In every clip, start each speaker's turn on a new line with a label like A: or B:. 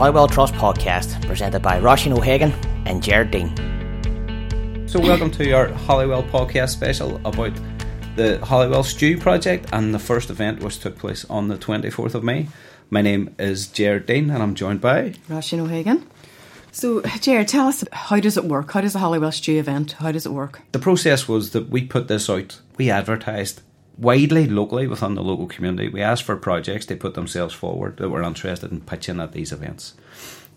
A: Holywell Trust podcast presented by Roisin O'Hagan and Jared Dean.
B: So, welcome to our Holywell podcast special about the Holywell Stew project, and the first event which took place on the 24th of May. My name is Jared Dean, and I'm joined by
C: Roisin O'Hagan. So, Jared, tell us how does it work? How does the Holywell Stew event? How does it work?
B: The process was that we put this out, we advertised widely locally within the local community. We asked for projects, they put themselves forward that were interested in pitching at these events.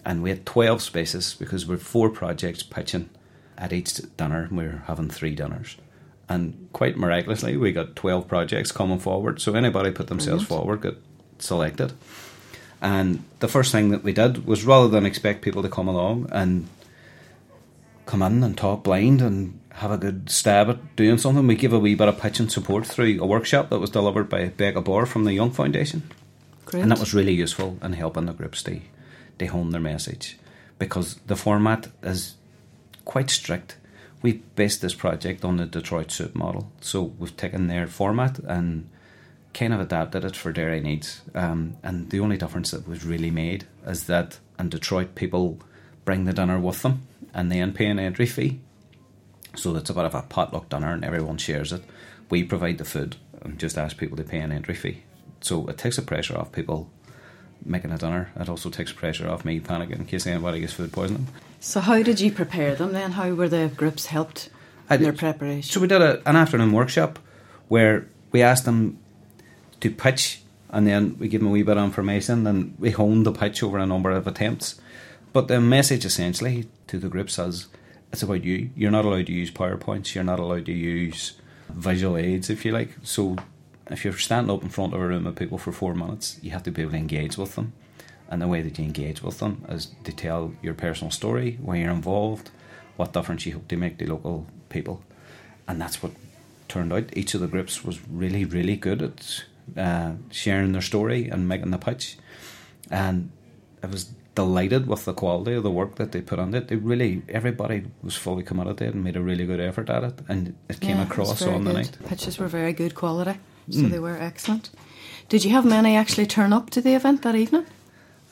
B: And we had 12 spaces because we're four projects pitching at each dinner, and we we're having three dinners. And quite miraculously, we got 12 projects coming forward. So anybody put themselves Brilliant. forward got selected. And the first thing that we did was rather than expect people to come along and come in and talk blind and have a good stab at doing something. We give a wee bit of pitch and support through a workshop that was delivered by Becca Bohr from the Young Foundation. Great. And that was really useful in helping the groups to, to hone their message because the format is quite strict. We based this project on the Detroit Soup model. So we've taken their format and kind of adapted it for Derry needs. Um, and the only difference that was really made is that in Detroit, people bring the dinner with them and then pay an entry fee so it's a bit of a potluck dinner and everyone shares it. We provide the food and just ask people to pay an entry fee. So it takes the pressure off people making a dinner. It also takes pressure off me panicking in case anybody gets food poisoning.
C: So how did you prepare them then? How were the groups helped in their preparation?
B: So we did a, an afternoon workshop where we asked them to pitch and then we give them a wee bit of information and we honed the pitch over a number of attempts. But the message essentially to the groups is it's about you. You're not allowed to use PowerPoints. You're not allowed to use visual aids, if you like. So if you're standing up in front of a room of people for four minutes, you have to be able to engage with them. And the way that you engage with them is to tell your personal story, where you're involved, what difference you hope to make to local people. And that's what turned out. Each of the groups was really, really good at uh, sharing their story and making the pitch. And it was delighted with the quality of the work that they put on it. They really, everybody was fully committed to it and made a really good effort at it, and it came yeah, across on
C: good.
B: the night.
C: Pitches were very good quality, so mm. they were excellent. Did you have many actually turn up to the event that evening?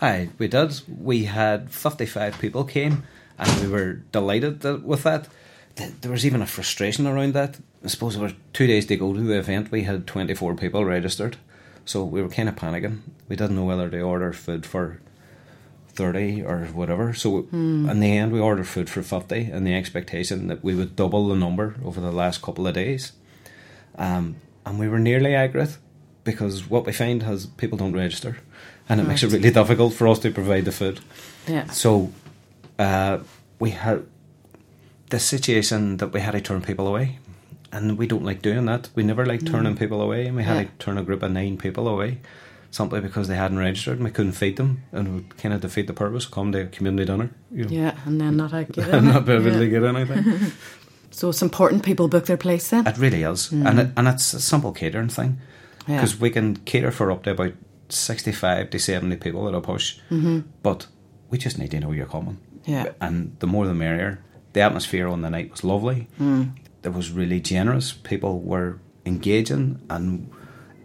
B: Aye, we did. We had 55 people came, and we were delighted with that. There was even a frustration around that. I suppose there were two days to go to the event. We had 24 people registered, so we were kind of panicking. We didn't know whether to order food for 30 or whatever. So mm. in the end, we ordered food for 50 and the expectation that we would double the number over the last couple of days. Um, and we were nearly accurate because what we find is people don't register and it right. makes it really difficult for us to provide the food.
C: Yeah.
B: So uh, we had the situation that we had to turn people away. And we don't like doing that. We never like turning mm. people away, and we had yeah. to turn a group of nine people away simply because they hadn't registered and we couldn't feed them and it would kind of defeat the purpose come to a community dinner
C: you know. yeah and then not get
B: and not be able yeah. to get anything
C: so it's important people book their place then
B: it really is mm. and, it, and it's a simple catering thing because yeah. we can cater for up to about 65 to 70 people at a push mm-hmm. but we just need to know you're coming
C: yeah
B: and the more the merrier the atmosphere on the night was lovely mm. it was really generous people were engaging and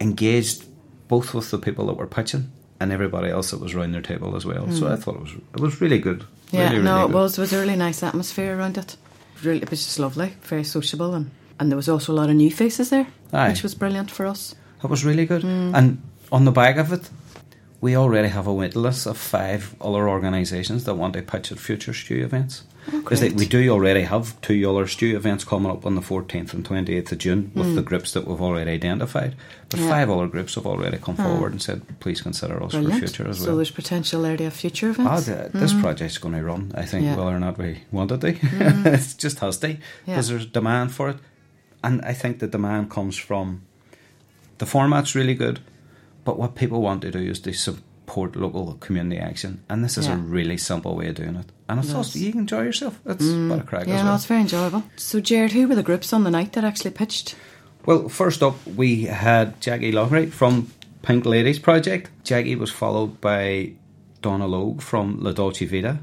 B: engaged both with the people that were pitching and everybody else that was around their table as well. Mm. So I thought it was it was really good.
C: Yeah,
B: really,
C: no,
B: really
C: it was. It was a really nice atmosphere around it. Really, it was just lovely, very sociable, and and there was also a lot of new faces there, Aye. which was brilliant for us.
B: It was really good, mm. and on the back of it, we already have a wait list of five other organisations that want to pitch at future stew events. Because oh, we do already have two other stew events coming up on the 14th and 28th of June with mm. the groups that we've already identified. But yeah. five other groups have already come oh. forward and said, please consider us Brilliant. for future as well.
C: So there's potential there to have future events?
B: Oh, the, this mm. project's going to run, I think, yeah. whether or not we want it to. Mm. it just has to, because yeah. there's demand for it. And I think the demand comes from the format's really good, but what people want to do is to support local community action, and this is yeah. a really simple way of doing it. And it's also, you enjoy yourself. It's mm. a crack.
C: Yeah,
B: well.
C: no, it's very enjoyable. So, Jared, who were the groups on the night that actually pitched?
B: Well, first up, we had Jackie Loughery from Pink Ladies Project. Jackie was followed by Donna Logue from La Dolce Vita.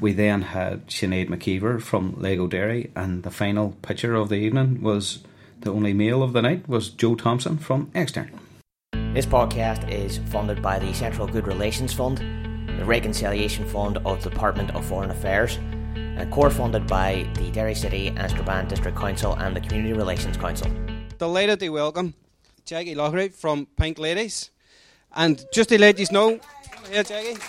B: We then had Sinead McKeever from Lego Derry, and the final pitcher of the evening was the only male of the night was Joe Thompson from Extern.
A: This podcast is funded by the Central Good Relations Fund. the Reconciliation Fund of the Department of Foreign Affairs, and core funded by the Derry City and Strabane District Council and the Community Relations Council.
D: Delighted to welcome Jackie Loughery from Pink Ladies. And just to let you know, here, Jackie.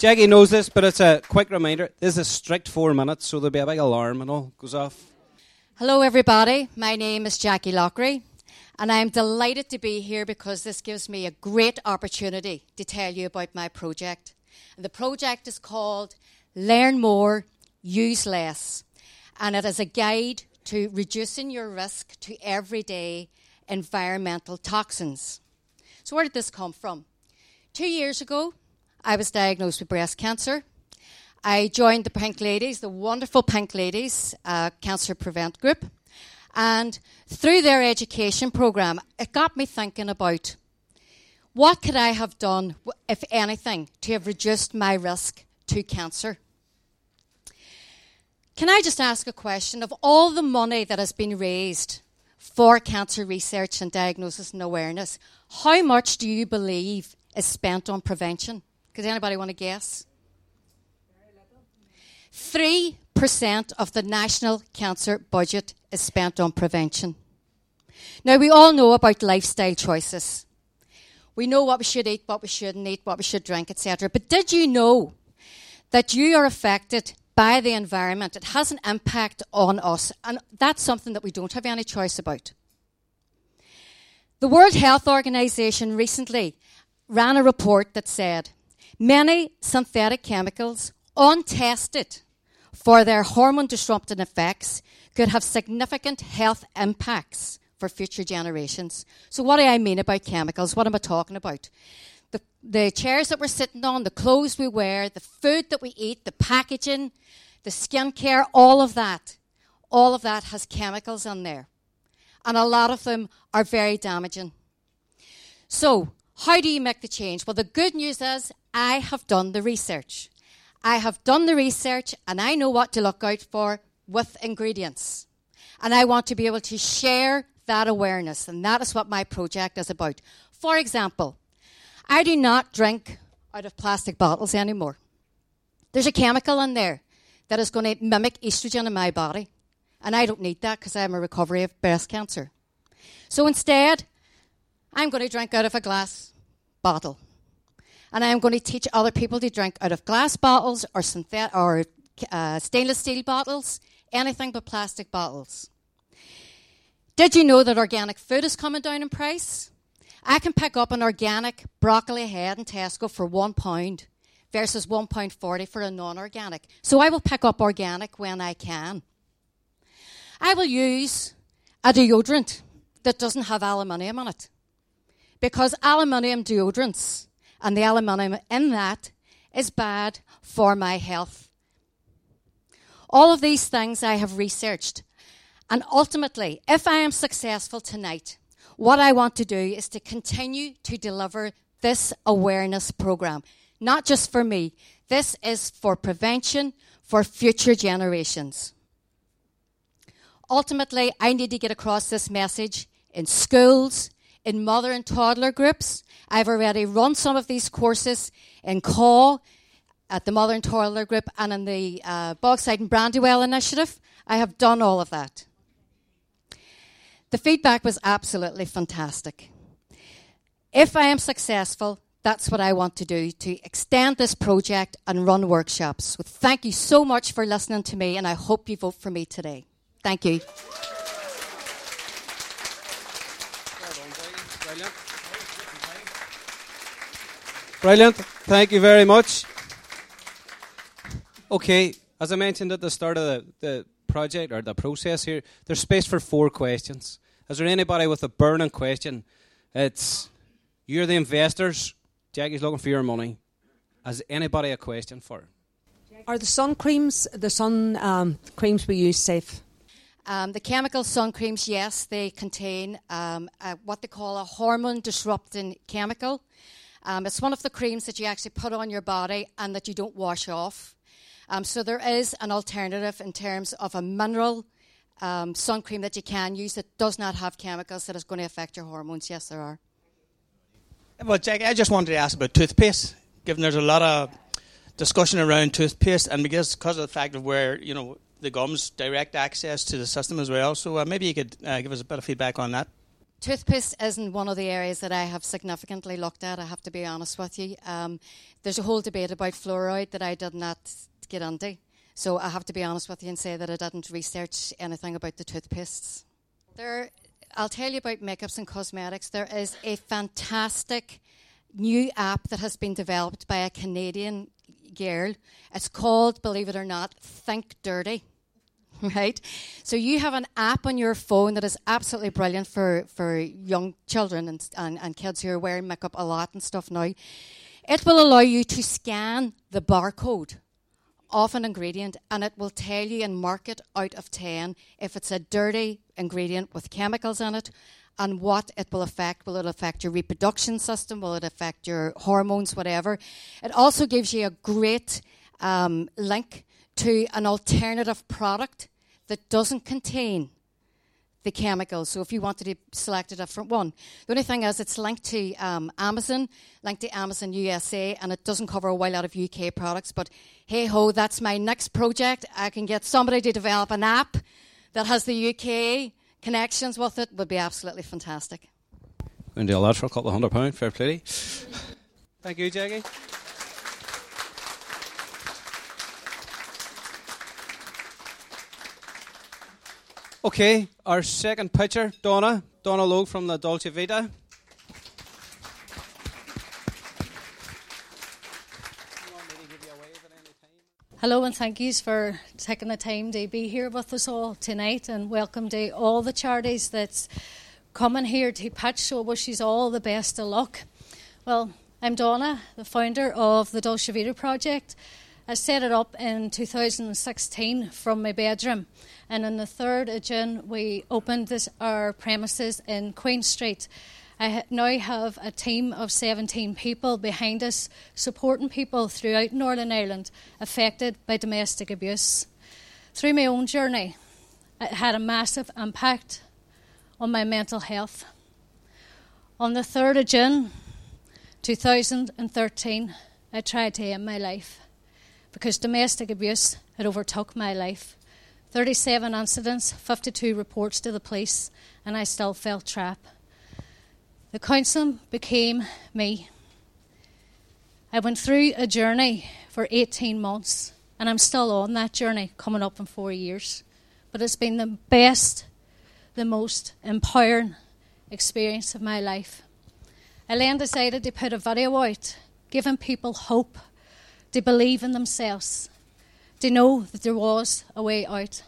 D: Jackie knows this, but it's a quick reminder. This is a strict four minutes, so there'll be a big alarm and all goes off.
E: Hello, everybody. My name is Jackie Loughery, and I'm delighted to be here because this gives me a great opportunity to tell you about my project. And the project is called Learn More, Use Less, and it is a guide to reducing your risk to everyday environmental toxins. So, where did this come from? Two years ago, I was diagnosed with breast cancer. I joined the Pink Ladies, the wonderful Pink Ladies uh, Cancer Prevent group. And through their education program, it got me thinking about what could I have done, if anything, to have reduced my risk to cancer? Can I just ask a question? Of all the money that has been raised for cancer research and diagnosis and awareness, how much do you believe is spent on prevention? Does anybody want to guess? Three percent of the national cancer budget is spent on prevention. Now we all know about lifestyle choices. We know what we should eat, what we shouldn't eat, what we should drink, etc. But did you know that you are affected by the environment? It has an impact on us, and that's something that we don't have any choice about. The World Health Organization recently ran a report that said Many synthetic chemicals, untested for their hormone disrupting effects, could have significant health impacts for future generations. So, what do I mean about chemicals? What am I talking about? The, the chairs that we're sitting on, the clothes we wear, the food that we eat, the packaging, the skincare, all of that, all of that has chemicals in there. And a lot of them are very damaging. So, how do you make the change? Well, the good news is I have done the research. I have done the research and I know what to look out for with ingredients. And I want to be able to share that awareness, and that is what my project is about. For example, I do not drink out of plastic bottles anymore. There's a chemical in there that is going to mimic estrogen in my body, and I don't need that because I'm a recovery of breast cancer. So instead, I'm going to drink out of a glass bottle and I am going to teach other people to drink out of glass bottles or, synthet- or uh, stainless steel bottles, anything but plastic bottles. Did you know that organic food is coming down in price? I can pick up an organic broccoli head in Tesco for one pound versus one pound forty for a non-organic. So I will pick up organic when I can. I will use a deodorant that doesn't have aluminium on it because aluminium deodorants and the aluminium in that is bad for my health. All of these things I have researched. And ultimately, if I am successful tonight, what I want to do is to continue to deliver this awareness program. Not just for me, this is for prevention for future generations. Ultimately, I need to get across this message in schools, in mother and toddler groups. I've already run some of these courses in Call at the mother and toddler group and in the uh, Bogside and Brandywell initiative. I have done all of that. The feedback was absolutely fantastic. If I am successful, that's what I want to do to extend this project and run workshops. Thank you so much for listening to me, and I hope you vote for me today. Thank you.
D: Brilliant. Thank you very much. Okay, as I mentioned at the start of the, the project or the process here, there's space for four questions. Is there anybody with a burning question? It's you're the investors. Jackie's looking for your money. Has anybody a question for?
F: Are the sun creams, the sun um, creams we use, safe?
E: Um, the chemical sun creams, yes, they contain um, a, what they call a hormone disrupting chemical. Um, it's one of the creams that you actually put on your body and that you don't wash off. Um, so there is an alternative in terms of a mineral um, sun cream that you can use that does not have chemicals that is going to affect your hormones. Yes, there are.
G: Well, Jack, I just wanted to ask about toothpaste, given there's a lot of discussion around toothpaste, and because because of the fact of where you know the gums direct access to the system as well. So uh, maybe you could uh, give us a bit of feedback on that.
E: Toothpaste isn't one of the areas that I have significantly looked at. I have to be honest with you. Um, there's a whole debate about fluoride that I did not get into. So I have to be honest with you and say that I didn't research anything about the toothpastes. There, I'll tell you about makeups and cosmetics. There is a fantastic new app that has been developed by a Canadian girl. It's called, believe it or not, Think Dirty. Right? So you have an app on your phone that is absolutely brilliant for, for young children and, and, and kids who are wearing makeup a lot and stuff now. It will allow you to scan the barcode of an ingredient and it will tell you and mark it out of 10 if it's a dirty ingredient with chemicals in it and what it will affect. Will it affect your reproduction system? Will it affect your hormones? Whatever. It also gives you a great um, link to an alternative product that doesn't contain the chemicals. So if you wanted to select a different one, the only thing is it's linked to um, Amazon, linked to Amazon USA, and it doesn't cover a whole lot of UK products. But hey ho, that's my next project. I can get somebody to develop an app that has the UK connections with it would be absolutely fantastic.
D: And do a lot for a couple of hundred pounds, fair play. Thank you, Jackie. Okay, our second pitcher, Donna. Donna Logue from the Dolce Vita.
H: Hello and thank yous for taking the time to be here with us all tonight and welcome to all the charities that's coming here to Patch so wish you all the best of luck. Well, I'm Donna, the founder of the Dolce Vita project. I set it up in 2016 from my bedroom and on the 3rd of June we opened this, our premises in Queen Street. I now have a team of 17 people behind us supporting people throughout Northern Ireland affected by domestic abuse. Through my own journey, it had a massive impact on my mental health. On the 3rd of June 2013, I tried to end my life because domestic abuse had overtook my life. 37 incidents, 52 reports to the police, and I still felt trapped. The counselling became me. I went through a journey for 18 months, and I'm still on that journey, coming up in four years. But it's been the best, the most empowering experience of my life. I then decided to put a video out, giving people hope, to believe in themselves, to know that there was a way out.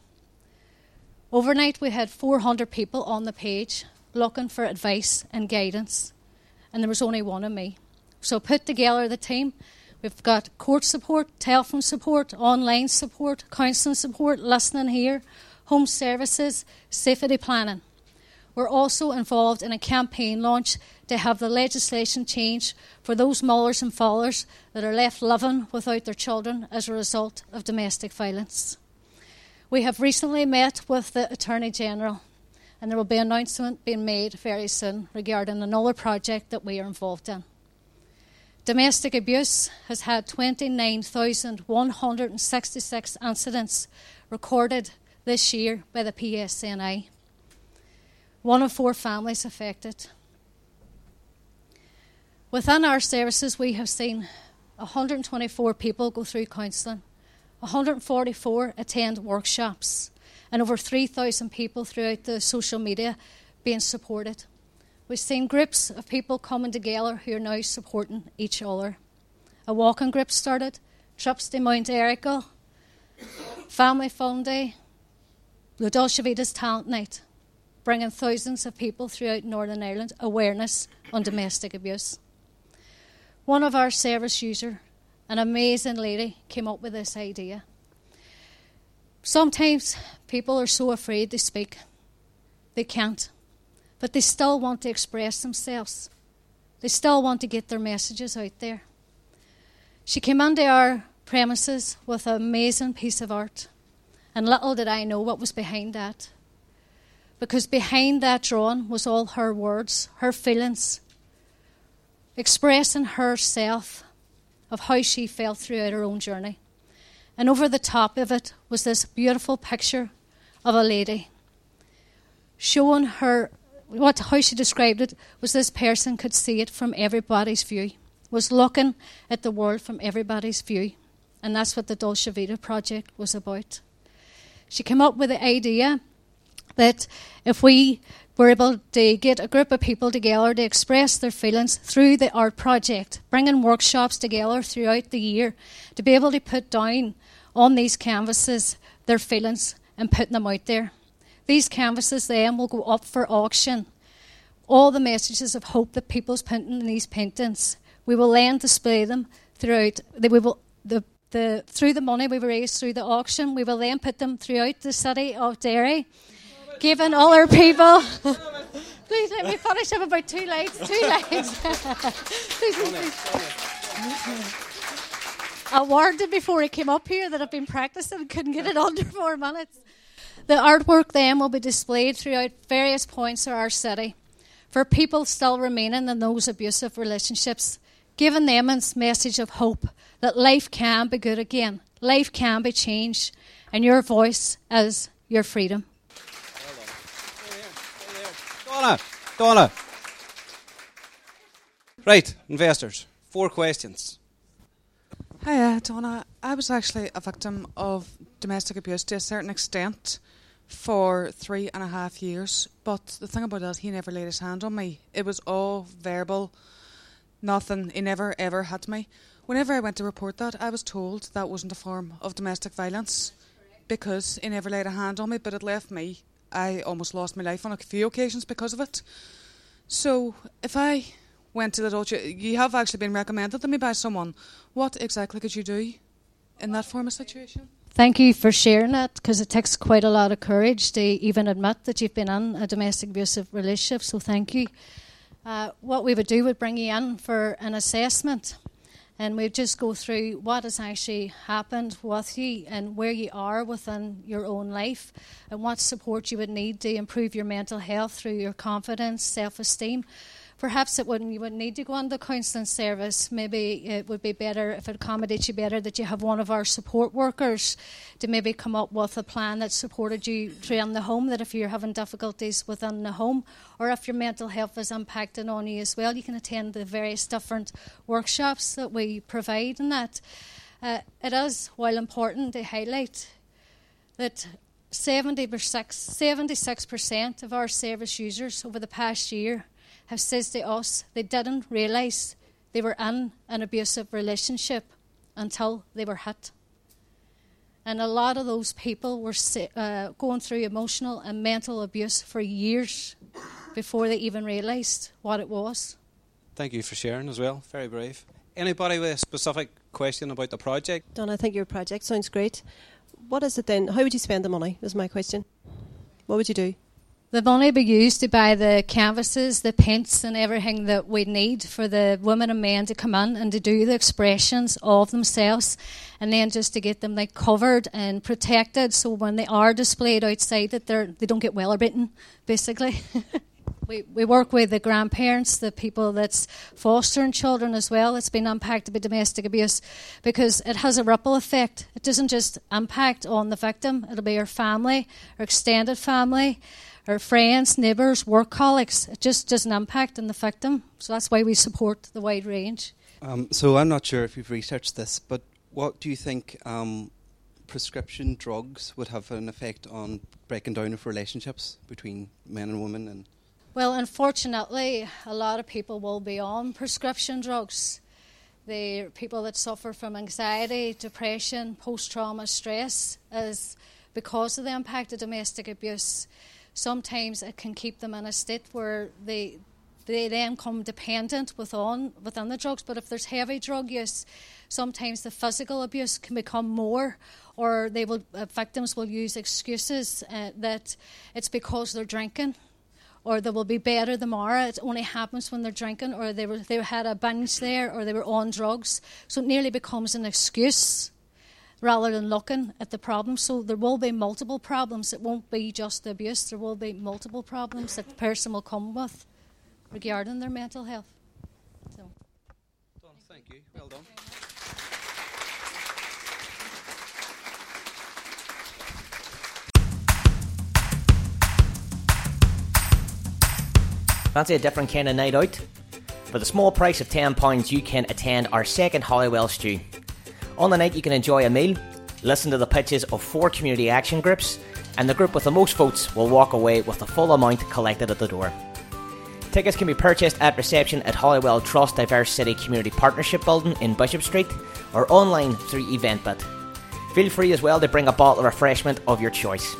H: Overnight, we had 400 people on the page, looking for advice and guidance, and there was only one of me. So put together the team. We've got court support, telephone support, online support, counselling support, listening here, home services, safety planning. We're also involved in a campaign launch to have the legislation changed for those mothers and fathers that are left living without their children as a result of domestic violence. We have recently met with the Attorney General and there will be an announcement being made very soon regarding another project that we are involved in. Domestic abuse has had 29,166 incidents recorded this year by the PSNI. One of four families affected. Within our services, we have seen 124 people go through counselling, 144 attend workshops, and over 3,000 people throughout the social media being supported. We've seen groups of people coming together who are now supporting each other. A walking group started, trips to Mount Errigal, Family Fun Day, Vita's Talent Night, bringing thousands of people throughout Northern Ireland awareness on domestic abuse. One of our service users, an amazing lady, came up with this idea. Sometimes people are so afraid to speak, they can't, but they still want to express themselves. They still want to get their messages out there. She came into our premises with an amazing piece of art, and little did I know what was behind that. Because behind that drawing was all her words, her feelings, expressing herself of how she felt throughout her own journey. And over the top of it was this beautiful picture of a lady showing her what how she described it was this person could see it from everybody's view, was looking at the world from everybody's view. And that's what the Dolce Vita project was about. She came up with the idea that if we were able to get a group of people together to express their feelings through the art project, bringing workshops together throughout the year to be able to put down on these canvases their feelings and putting them out there. These canvases then will go up for auction. All the messages of hope that people's painting in these paintings, we will then display them throughout. We will the the through the money we raise through the auction, we will then put them throughout the city of Derry, giving all our people. please let me finish. up about two lines. Two lines. please, please. I warned him before he came up here that I've been practicing, and couldn't get it under four minutes. The artwork then will be displayed throughout various points of our city for people still remaining in those abusive relationships, giving them a message of hope that life can be good again, life can be changed, and your voice is your freedom.
D: Donna, Donna. Right, investors. Four questions.
I: Hiya, Donna. I was actually a victim of domestic abuse to a certain extent for three and a half years. But the thing about it is, he never laid his hand on me. It was all verbal, nothing. He never ever had me. Whenever I went to report that, I was told that wasn't a form of domestic violence because he never laid a hand on me, but it left me. I almost lost my life on a few occasions because of it. So if I went to the doctor, you have actually been recommended to me by someone. What exactly could you do in that form of situation?
H: Thank you for sharing that because it takes quite a lot of courage to even admit that you've been in a domestic abusive relationship. So thank you. Uh, what we would do would bring you in for an assessment and we'd just go through what has actually happened with you and where you are within your own life and what support you would need to improve your mental health through your confidence, self esteem perhaps it wouldn't you wouldn't need to go on the counselling service. Maybe it would be better if it accommodates you better that you have one of our support workers to maybe come up with a plan that supported you through the home. That if you're having difficulties within the home, or if your mental health is impacting on you as well, you can attend the various different workshops that we provide. And that uh, it is, while important, to highlight that 76% of our service users over the past year have said to us they didn't realise they were in an abusive relationship until they were hit. And a lot of those people were uh, going through emotional and mental abuse for years before they even realised what it was.
D: Thank you for sharing as well. Very brave. Anybody with a specific question about the project?
J: Don, I think your project sounds great. What is it then? How would you spend the money? Is my question. What would you do?
H: The money be used to buy the canvases, the paints, and everything that we need for the women and men to come in and to do the expressions of themselves, and then just to get them like covered and protected, so when they are displayed outside, that they they don't get well bitten, basically. we we work with the grandparents, the people that's fostering children as well. It's been impacted by domestic abuse because it has a ripple effect. It doesn't just impact on the victim; it'll be her family, her extended family our friends, neighbours, work colleagues. It just doesn't impact on the victim. So that's why we support the wide range.
K: Um, so I'm not sure if you've researched this, but what do you think um, prescription drugs would have an effect on breaking down of relationships between men and women? And
H: well, unfortunately, a lot of people will be on prescription drugs. The people that suffer from anxiety, depression, post-trauma stress is because of the impact of domestic abuse sometimes it can keep them in a state where they they then come dependent within within the drugs. But if there's heavy drug use, sometimes the physical abuse can become more, or they will uh, victims will use excuses uh, that it's because they're drinking. Or they will be better tomorrow. It only happens when they're drinking, or they were they had a binge there, or they were on drugs. So it nearly becomes an excuse rather than looking at the problem. So there will be multiple problems. It won't be just the abuse. There will be multiple problems that the person will come with regarding their mental health. So.
D: Thank you. Well done.
A: Fancy a different kind of night out? For the small price of £10, you can attend our second Holywell Stew. On the night, you can enjoy a meal, listen to the pitches of four community action groups, and the group with the most votes will walk away with the full amount collected at the door. Tickets can be purchased at reception at Holywell Trust Diverse City Community Partnership Building in Bishop Street or online through Eventbrite. Feel free as well to bring a bottle of refreshment of your choice.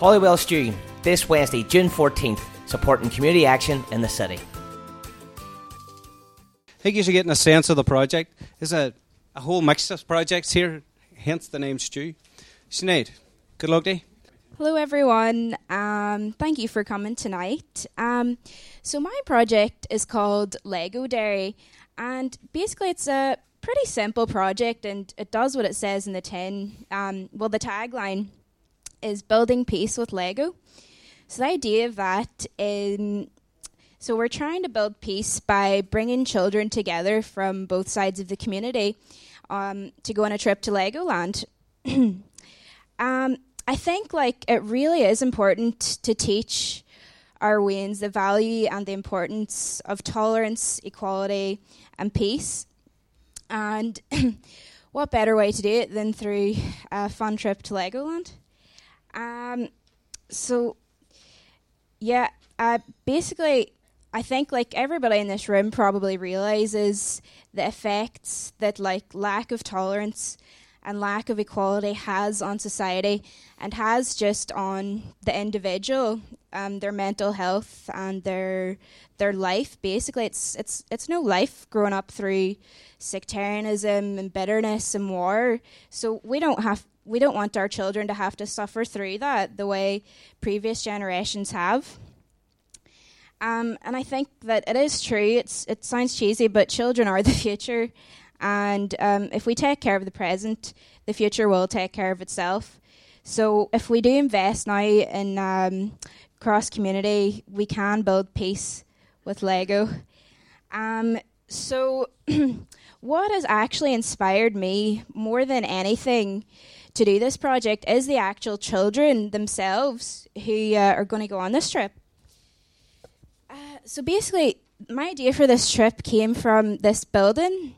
A: Holywell Stew, this Wednesday, June 14th, supporting community action in the city.
D: I think you're getting a sense of the project. Is a, a whole mix of projects here, hence the name Stew. Sinead, good luck day.
L: Hello, everyone. Um, thank you for coming tonight. Um, so, my project is called Lego Derry, and basically, it's a pretty simple project and it does what it says in the tin. Um, well, the tagline is building peace with Lego. So, the idea of that is so we're trying to build peace by bringing children together from both sides of the community um, to go on a trip to Legoland. um, I think like it really is important to teach our Waynes the value and the importance of tolerance, equality, and peace. And what better way to do it than through a fun trip to Legoland? Um, so, yeah, uh, basically, I think like everybody in this room probably realizes the effects that like lack of tolerance and lack of equality has on society and has just on the individual, um, their mental health and their their life. Basically, it's it's it's no life growing up through sectarianism and bitterness and war. So we don't have we don't want our children to have to suffer through that the way previous generations have. Um, and I think that it is true. It's it sounds cheesy, but children are the future, and um, if we take care of the present, the future will take care of itself. So if we do invest now in um, cross community, we can build peace with Lego. Um, so, what has actually inspired me more than anything to do this project is the actual children themselves who uh, are going to go on this trip. Uh, so, basically, my idea for this trip came from this building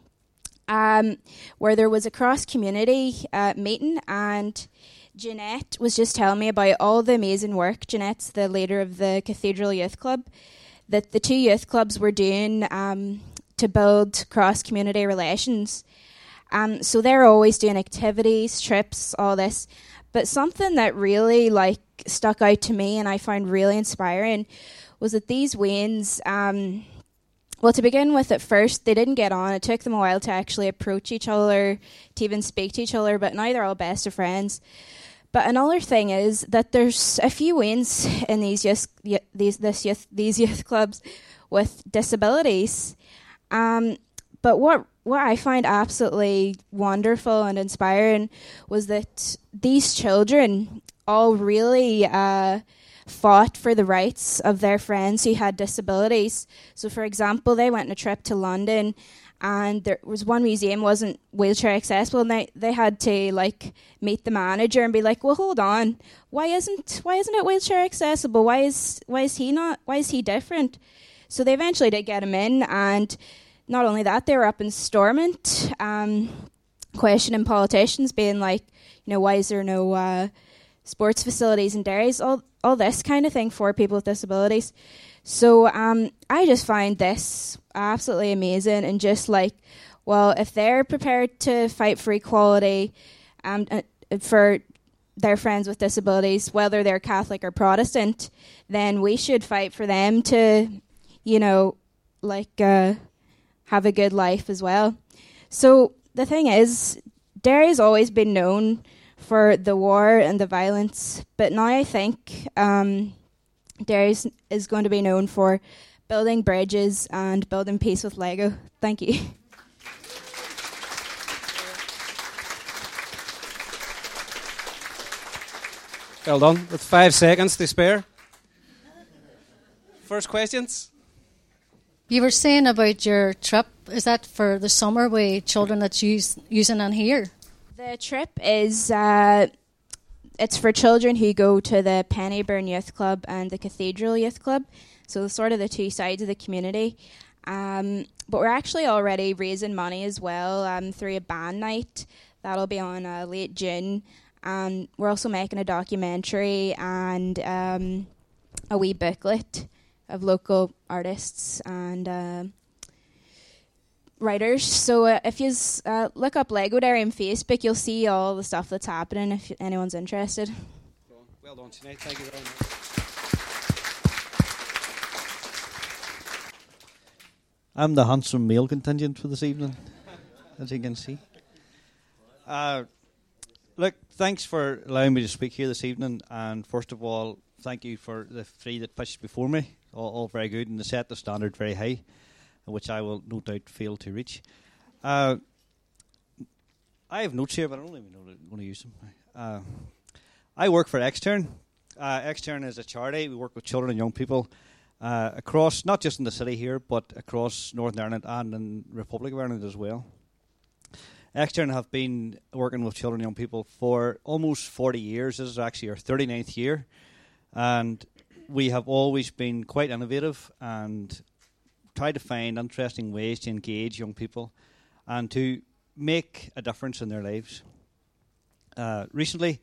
L: um, where there was a cross community uh, meeting, and Jeanette was just telling me about all the amazing work. Jeanette's the leader of the Cathedral Youth Club that the two youth clubs were doing um, to build cross community relations. Um, so they're always doing activities, trips, all this. But something that really like stuck out to me and I found really inspiring was that these Waynes um, well, to begin with, at first they didn't get on. It took them a while to actually approach each other, to even speak to each other. But now they're all best of friends. But another thing is that there's a few Waynes in these youth, these this youth, these youth clubs with disabilities. Um, but what what I find absolutely wonderful and inspiring was that these children all really uh, fought for the rights of their friends who had disabilities. So, for example, they went on a trip to London and there was one museum wasn't wheelchair accessible and they, they had to like meet the manager and be like well hold on. Why isn't why isn't it wheelchair accessible? Why is why is he not why is he different? So they eventually did get him in and not only that they were up in stormont um, questioning politicians being like you know why is there no uh, sports facilities and dairies all all this kind of thing for people with disabilities. So um, I just find this absolutely amazing and just like, well, if they're prepared to fight for equality um, uh, for their friends with disabilities, whether they're Catholic or Protestant, then we should fight for them to, you know, like uh, have a good life as well. So the thing is, Derry's always been known for the war and the violence. But now I think um, Derry is going to be known for building bridges and building peace with Lego. Thank you.
D: Well done. With five seconds to spare. First questions?
H: You were saying about your trip is that for the summer with children that's use, using on here?
L: The trip is uh, it's for children who go to the Pennyburn Youth Club and the Cathedral Youth Club. So sort of the two sides of the community. Um, but we're actually already raising money as well um, through a band night. That'll be on uh, late June. And we're also making a documentary and um, a wee booklet of local artists and uh, writers. So uh, if you uh, look up Lego Derry on Facebook, you'll see all the stuff that's happening if anyone's interested.
D: Well done, Sinead. Thank you very much.
M: I'm the handsome male contingent for this evening, as you can see. Uh, look, thanks for allowing me to speak here this evening. And first of all, thank you for the three that pitched before me. All, all very good, and they set the standard very high which I will no doubt fail to reach. Uh, I have notes here, but I don't even know want to use them. Uh, I work for Extern. Uh, Extern is a charity. We work with children and young people uh, across, not just in the city here, but across Northern Ireland and in Republic of Ireland as well. Extern have been working with children and young people for almost 40 years. This is actually our 39th year. And we have always been quite innovative and try to find interesting ways to engage young people and to make a difference in their lives. Uh, recently,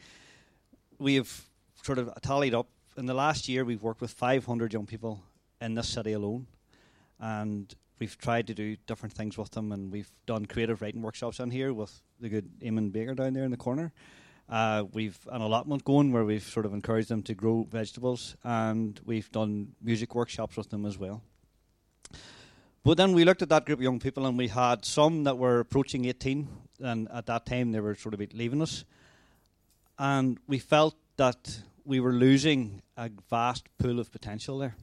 M: we have sort of tallied up. In the last year, we've worked with 500 young people in this city alone, and we've tried to do different things with them. And we've done creative writing workshops on here with the good Eamon Baker down there in the corner. Uh, we've an allotment going where we've sort of encouraged them to grow vegetables, and we've done music workshops with them as well. But then we looked at that group of young people, and we had some that were approaching 18, and at that time they were sort of leaving us. And we felt that we were losing a vast pool of potential there.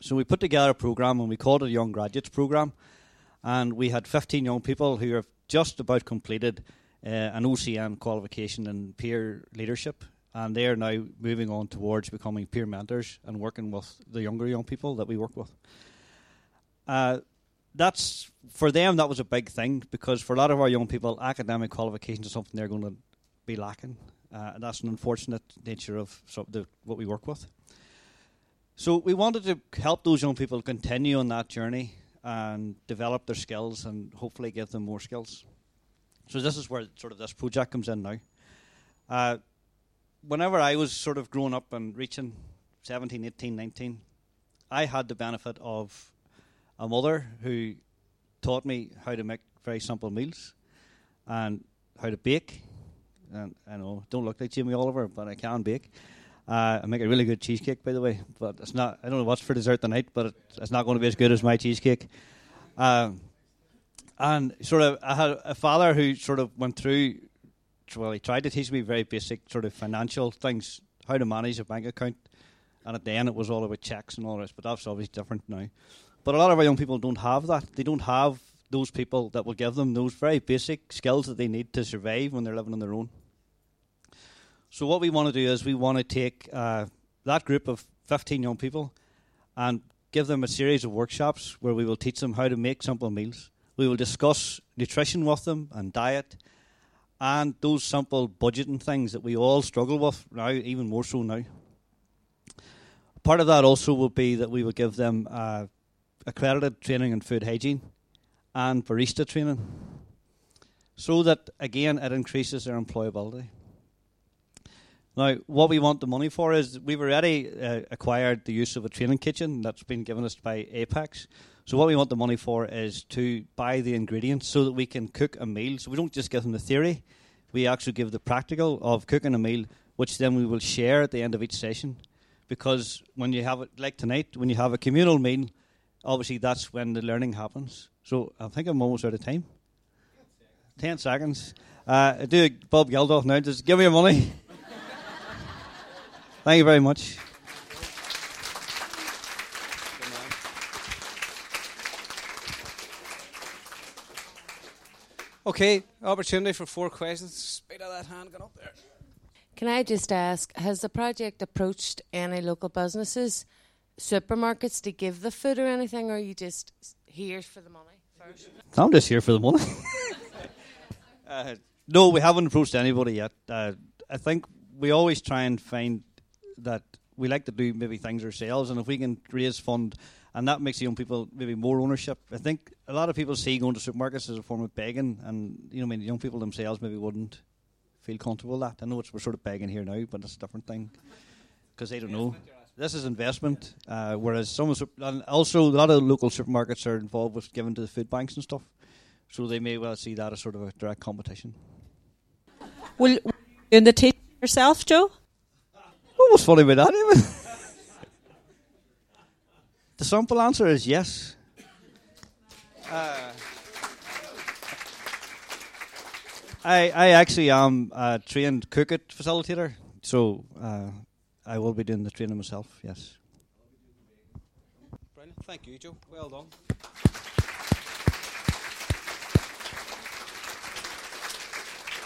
M: So we put together a program, and we called it a Young Graduates Program. And we had 15 young people who have just about completed uh, an OCN qualification in peer leadership. And they are now moving on towards becoming peer mentors and working with the younger young people that we work with. Uh, that's for them. That was a big thing because for a lot of our young people, academic qualifications is something they're going to be lacking, uh, and that's an unfortunate nature of the, what we work with. So we wanted to help those young people continue on that journey and develop their skills and hopefully give them more skills. So this is where sort of this project comes in now. Uh, whenever I was sort of growing up and reaching 17, 18, 19, I had the benefit of a mother who taught me how to make very simple meals and how to bake. And I know, don't look like Jamie Oliver, but I can bake. Uh, I make a really good cheesecake, by the way, but it's not. I don't know what's for dessert tonight, but it's not going to be as good as my cheesecake. Um, and sort of, I had a father who sort of went through. Well, he tried to teach me very basic sort of financial things, how to manage a bank account, and at the end it was all about checks and all this. But that's obviously different now. But a lot of our young people don't have that. They don't have those people that will give them those very basic skills that they need to survive when they're living on their own. So what we want to do is we want to take uh, that group of 15 young people and give them a series of workshops where we will teach them how to make simple meals. We will discuss nutrition with them and diet and those simple budgeting things that we all struggle with now, even more so now. Part of that also will be that we will give them uh, accredited training in food hygiene and barista training so that, again, it increases their employability. Now, what we want the money for is we've already uh, acquired the use of a training kitchen that's been given us by Apex. So, what we want the money for is to buy the ingredients so that we can cook a meal. So, we don't just give them the theory, we actually give the practical of cooking a meal, which then we will share at the end of each session. Because when you have it, like tonight, when you have a communal meal, obviously that's when the learning happens. So I think I'm almost out of time. Ten seconds. Uh, do Bob Geldof now. Just give me your money. Thank you very much.
D: Okay, opportunity for four questions. Speed of that hand, get up there.
N: Can I just ask, has the project approached any local businesses supermarkets to give the food or anything, or are you just here for the money? For
M: I'm just here for the money. uh, no, we haven't approached anybody yet. Uh, I think we always try and find that we like to do maybe things ourselves, and if we can raise fund, and that makes young people maybe more ownership. I think a lot of people see going to supermarkets as a form of begging, and you know, I mean, young people themselves maybe wouldn't feel comfortable with that. I know it's we're sort of begging here now, but it's a different thing because they don't know. This is investment, uh, whereas some of and also a lot of local supermarkets are involved with giving to the food banks and stuff, so they may well see that as sort of a direct competition.
F: Will you in the taste yourself, Joe?
M: What was funny about that? Even? the simple answer is yes. Uh, I I actually am a trained Cookit facilitator, so uh, I will be doing the training myself. Yes.
D: Brilliant. Thank you, Joe. Well done.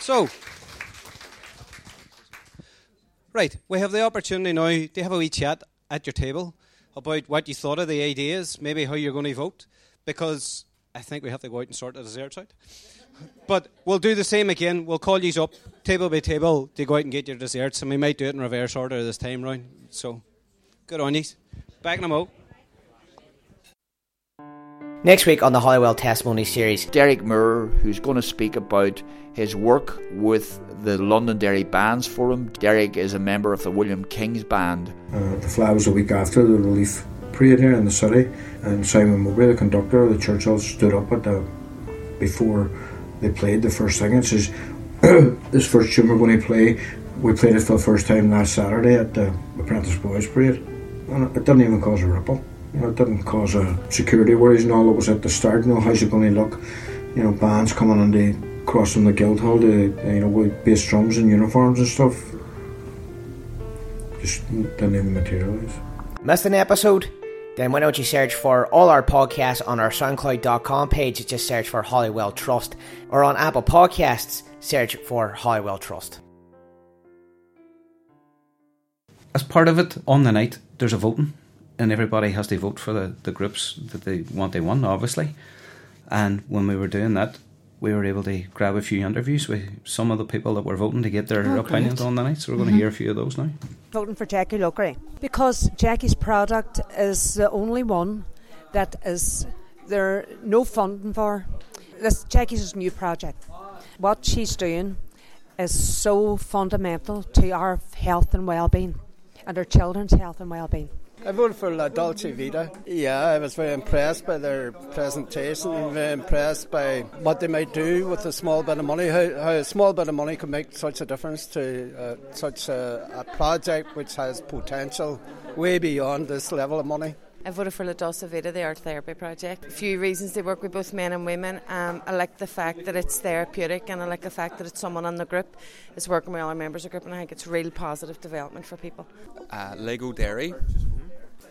D: So, Right, we have the opportunity now to have a wee chat at your table about what you thought of the ideas, maybe how you're going to vote, because I think we have to go out and sort the desserts out. But we'll do the same again. We'll call you up table by table to go out and get your desserts, and we might do it in reverse order this time round. So, good on you. Back in a mo.
A: Next week on the Holywell Testimony Series,
O: Derek Moore, who's going to speak about his work with the Londonderry Bands Forum. Derek is a member of the William King's Band.
P: Uh, the flag was a week after the relief parade here in the city, and Simon Mowbray, the conductor of the Churchill, stood up at the before they played the first thing and says, "This first tune we're going to play, we played it for the first time last Saturday at the Apprentice Boys Parade, and it didn't even cause a ripple." You know, it didn't cause a security worries and all. It was at the start. You know, how's it going to look? You know, bands coming on the crossing the Guildhall to you know with bass drums and uniforms and stuff. Just didn't even materialise.
A: Missed an episode? Then why don't you search for all our podcasts on our SoundCloud.com page? Just search for Holywell Trust, or on Apple Podcasts, search for Holywell Trust.
B: As part of it, on the night, there's a voting and everybody has to vote for the, the groups that they want they won, obviously. And when we were doing that, we were able to grab a few interviews with some of the people that were voting to get their oh, opinions great. on the night. So we're mm-hmm. going to hear a few of those now.
F: Voting for Jackie Lockery because Jackie's product is the only one that is there no funding for. This Jackie's new project. What she's doing is so fundamental to our health and well-being and our children's health and well-being.
Q: I voted for La Dolce Vita. Yeah, I was very impressed by their presentation, very impressed by what they might do with a small bit of money, how, how a small bit of money can make such a difference to uh, such a, a project which has potential way beyond this level of money.
N: I voted for La Dolce Vita, the art therapy project. A few reasons they work with both men and women. Um, I like the fact that it's therapeutic, and I like the fact that it's someone in the group is working with other members of the group, and I think it's real positive development for people.
R: Uh, Lego Derry.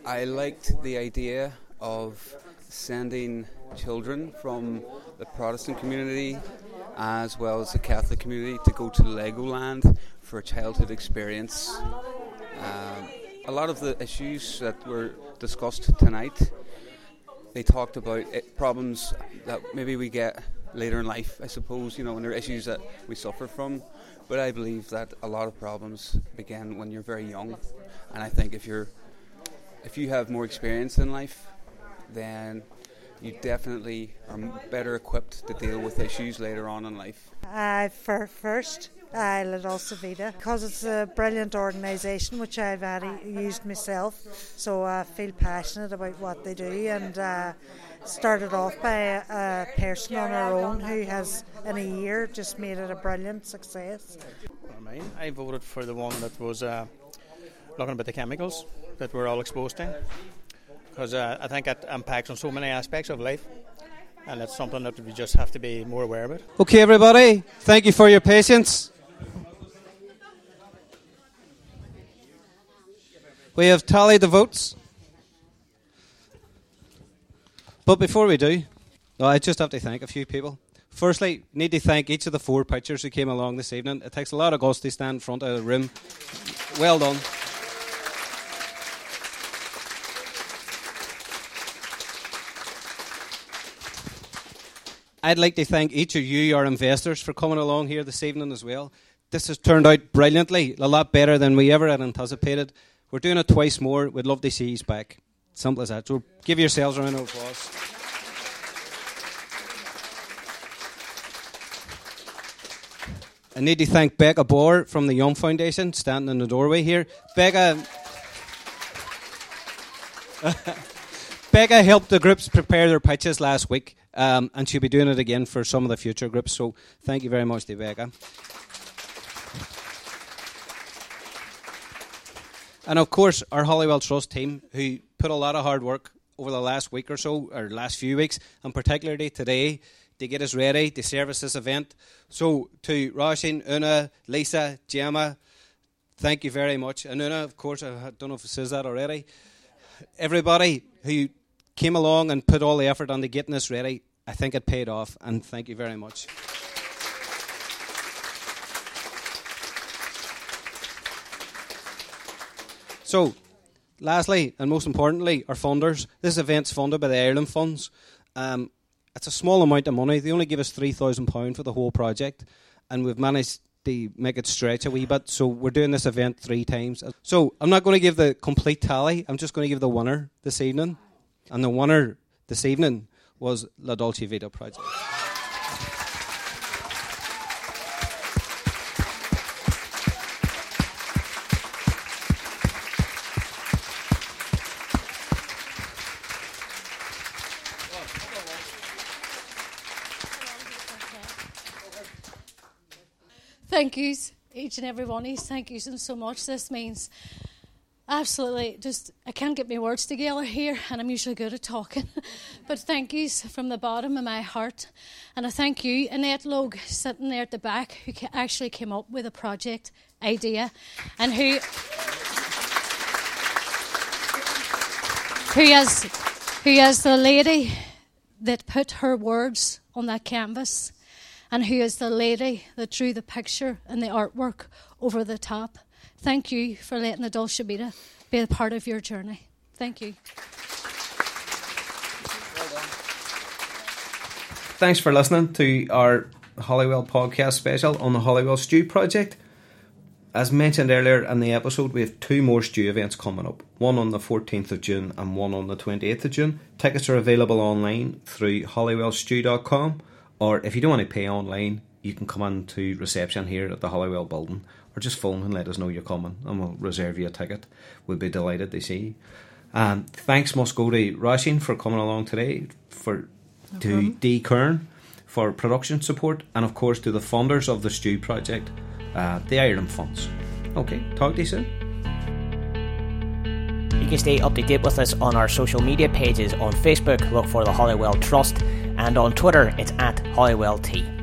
R: I liked the idea of sending children from the Protestant community as well as the Catholic community to go to Legoland for a childhood experience. Um, a lot of the issues that were discussed tonight, they talked about it, problems that maybe we get later in life, I suppose, you know, and there are issues that we suffer from. But I believe that a lot of problems begin when you're very young. And I think if you're if you have more experience in life, then you definitely are better equipped to deal with issues later on in life.
S: Uh, for first, uh, La Dolce Vita, because it's a brilliant organisation which I've used myself, so I feel passionate about what they do and uh, started off by a, a, person on our own who has in a year just made it a brilliant success.
G: I voted for the one that was uh, looking about the chemicals that we're all exposed to because uh, I think it impacts on so many aspects of life and it's something that we just have to be more aware of.
D: Okay, everybody, thank you for your patience. We have tallied the votes. But before we do, I just have to thank a few people. Firstly, need to thank each of the four pitchers who came along this evening. It takes a lot of guts to stand in front of the room. Well done. I'd like to thank each of you, our investors, for coming along here this evening as well. This has turned out brilliantly, a lot better than we ever had anticipated. We're doing it twice more. We'd love to see you back. Simple as that. So give yourselves a round of applause. I need to thank Becca Bohr from the Young Foundation, standing in the doorway here. Becca. Becca helped the groups prepare their pitches last week, um, and she'll be doing it again for some of the future groups. So thank you very much to Becca. And of course, our Holywell Trust team, who put a lot of hard work over the last week or so, or last few weeks, and particularly today, to get us ready to service this event. So to Roisin, Una, Lisa, Gemma, thank you very much. And Una, of course, I don't know if it says that already. Everybody who came along and put all the effort on to getting this ready, I think it paid off, and thank you very much. So, lastly, and most importantly, our funders. This event's funded by the Ireland Funds. Um, it's a small amount of money. They only give us £3,000 for the whole project, and we've managed to make it stretch a wee bit. So we're doing this event three times. So I'm not going to give the complete tally. I'm just going to give the winner this evening. And the winner this evening was La Dolce Vita Project.
H: Thank yous, each and every one of you. Thank yous so much. This means absolutely just, I can't get my words together here, and I'm usually good at talking. but thank yous from the bottom of my heart. And I thank you, Annette Logue, sitting there at the back, who actually came up with a project idea and who. who is, who is the lady that put her words on that canvas and who is the lady that drew the picture and the artwork over the top. Thank you for letting the Dolce Vita be a part of your journey. Thank you.
B: Thanks for listening to our Holywell podcast special on the Holywell Stew Project. As mentioned earlier in the episode, we have two more stew events coming up one on the 14th of June and one on the 28th of June. Tickets are available online through holywellstew.com or if you don't want to pay online, you can come on to reception here at the Holywell building, or just phone and let us know you're coming, and we'll reserve you a ticket. We'll be delighted to see you. Um, thanks must go to Roisin for coming along today, for no to problem. D Kern for production support, and of course to the funders of the Stew Project, uh, the Ireland Funds. Okay, talk to you soon.
A: You can stay up to date with us on our social media pages on Facebook, look for the Holywell Trust and on Twitter, it's at HolywellT.